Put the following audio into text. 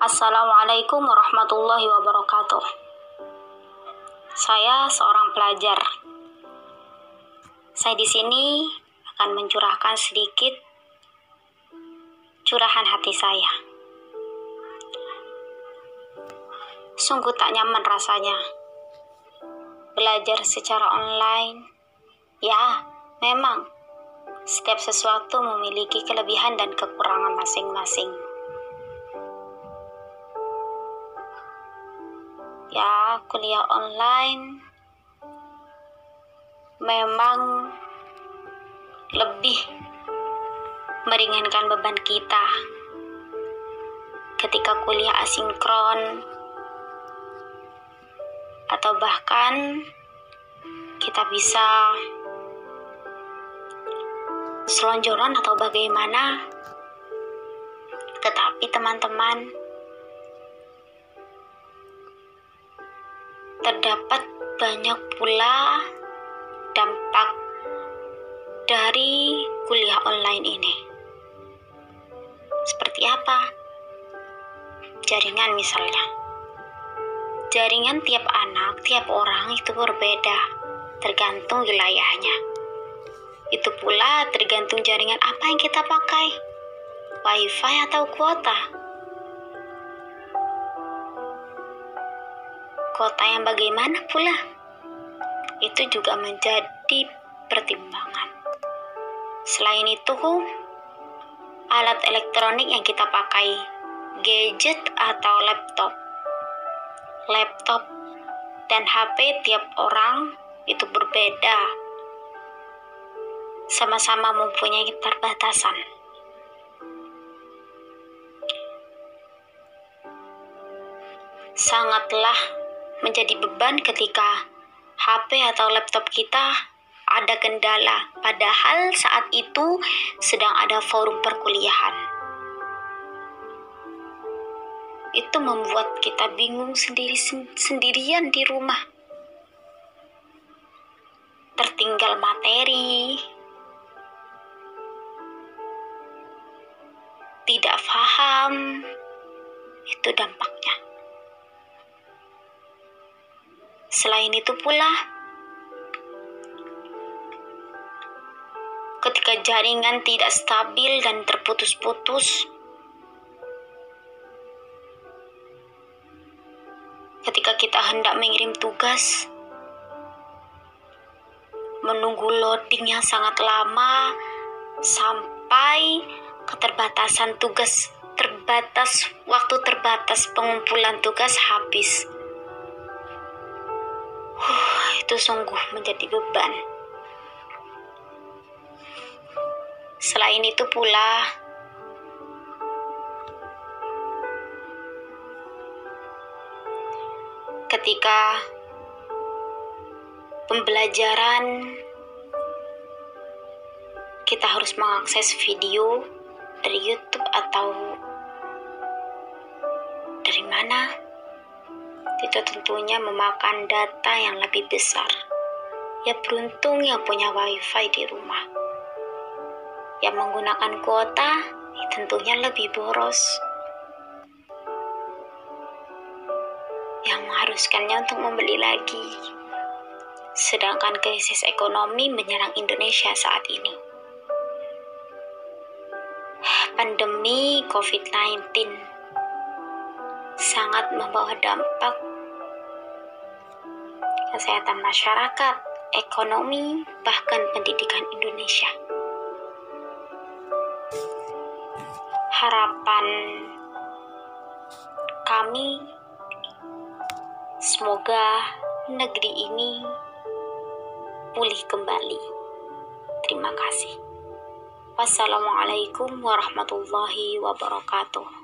Assalamualaikum warahmatullahi wabarakatuh. Saya seorang pelajar. Saya di sini akan mencurahkan sedikit curahan hati saya. Sungguh tak nyaman rasanya belajar secara online. Ya, memang setiap sesuatu memiliki kelebihan dan kekurangan masing-masing. Ya, kuliah online memang lebih meringankan beban kita ketika kuliah asinkron atau bahkan kita bisa selonjoran atau bagaimana. Tetapi teman-teman terdapat banyak pula dampak dari kuliah online ini. Seperti apa? Jaringan misalnya. Jaringan tiap anak, tiap orang itu berbeda, tergantung wilayahnya. Itu pula tergantung jaringan apa yang kita pakai, wifi atau kuota. Kota yang bagaimana pula? Itu juga menjadi pertimbangan. Selain itu, alat elektronik yang kita pakai, gadget atau laptop. Laptop dan HP tiap orang itu berbeda. Sama-sama mempunyai keterbatasan. Sangatlah menjadi beban ketika HP atau laptop kita ada kendala, padahal saat itu sedang ada forum perkuliahan. Itu membuat kita bingung sendiri sendirian di rumah. Tertinggal materi, tidak paham, itu dampaknya. Selain itu pula, ketika jaringan tidak stabil dan terputus-putus, ketika kita hendak mengirim tugas, menunggu loading yang sangat lama sampai keterbatasan tugas terbatas waktu terbatas pengumpulan tugas habis itu sungguh menjadi beban. Selain itu pula, ketika pembelajaran kita harus mengakses video dari YouTube atau dari mana itu tentunya memakan data yang lebih besar. Ya beruntung yang punya wifi di rumah. Yang menggunakan kuota ya tentunya lebih boros. Yang mengharuskannya untuk membeli lagi. Sedangkan krisis ekonomi menyerang Indonesia saat ini. Pandemi COVID-19 sangat membawa dampak kesehatan masyarakat, ekonomi, bahkan pendidikan Indonesia. Harapan kami semoga negeri ini pulih kembali. Terima kasih. Wassalamualaikum warahmatullahi wabarakatuh.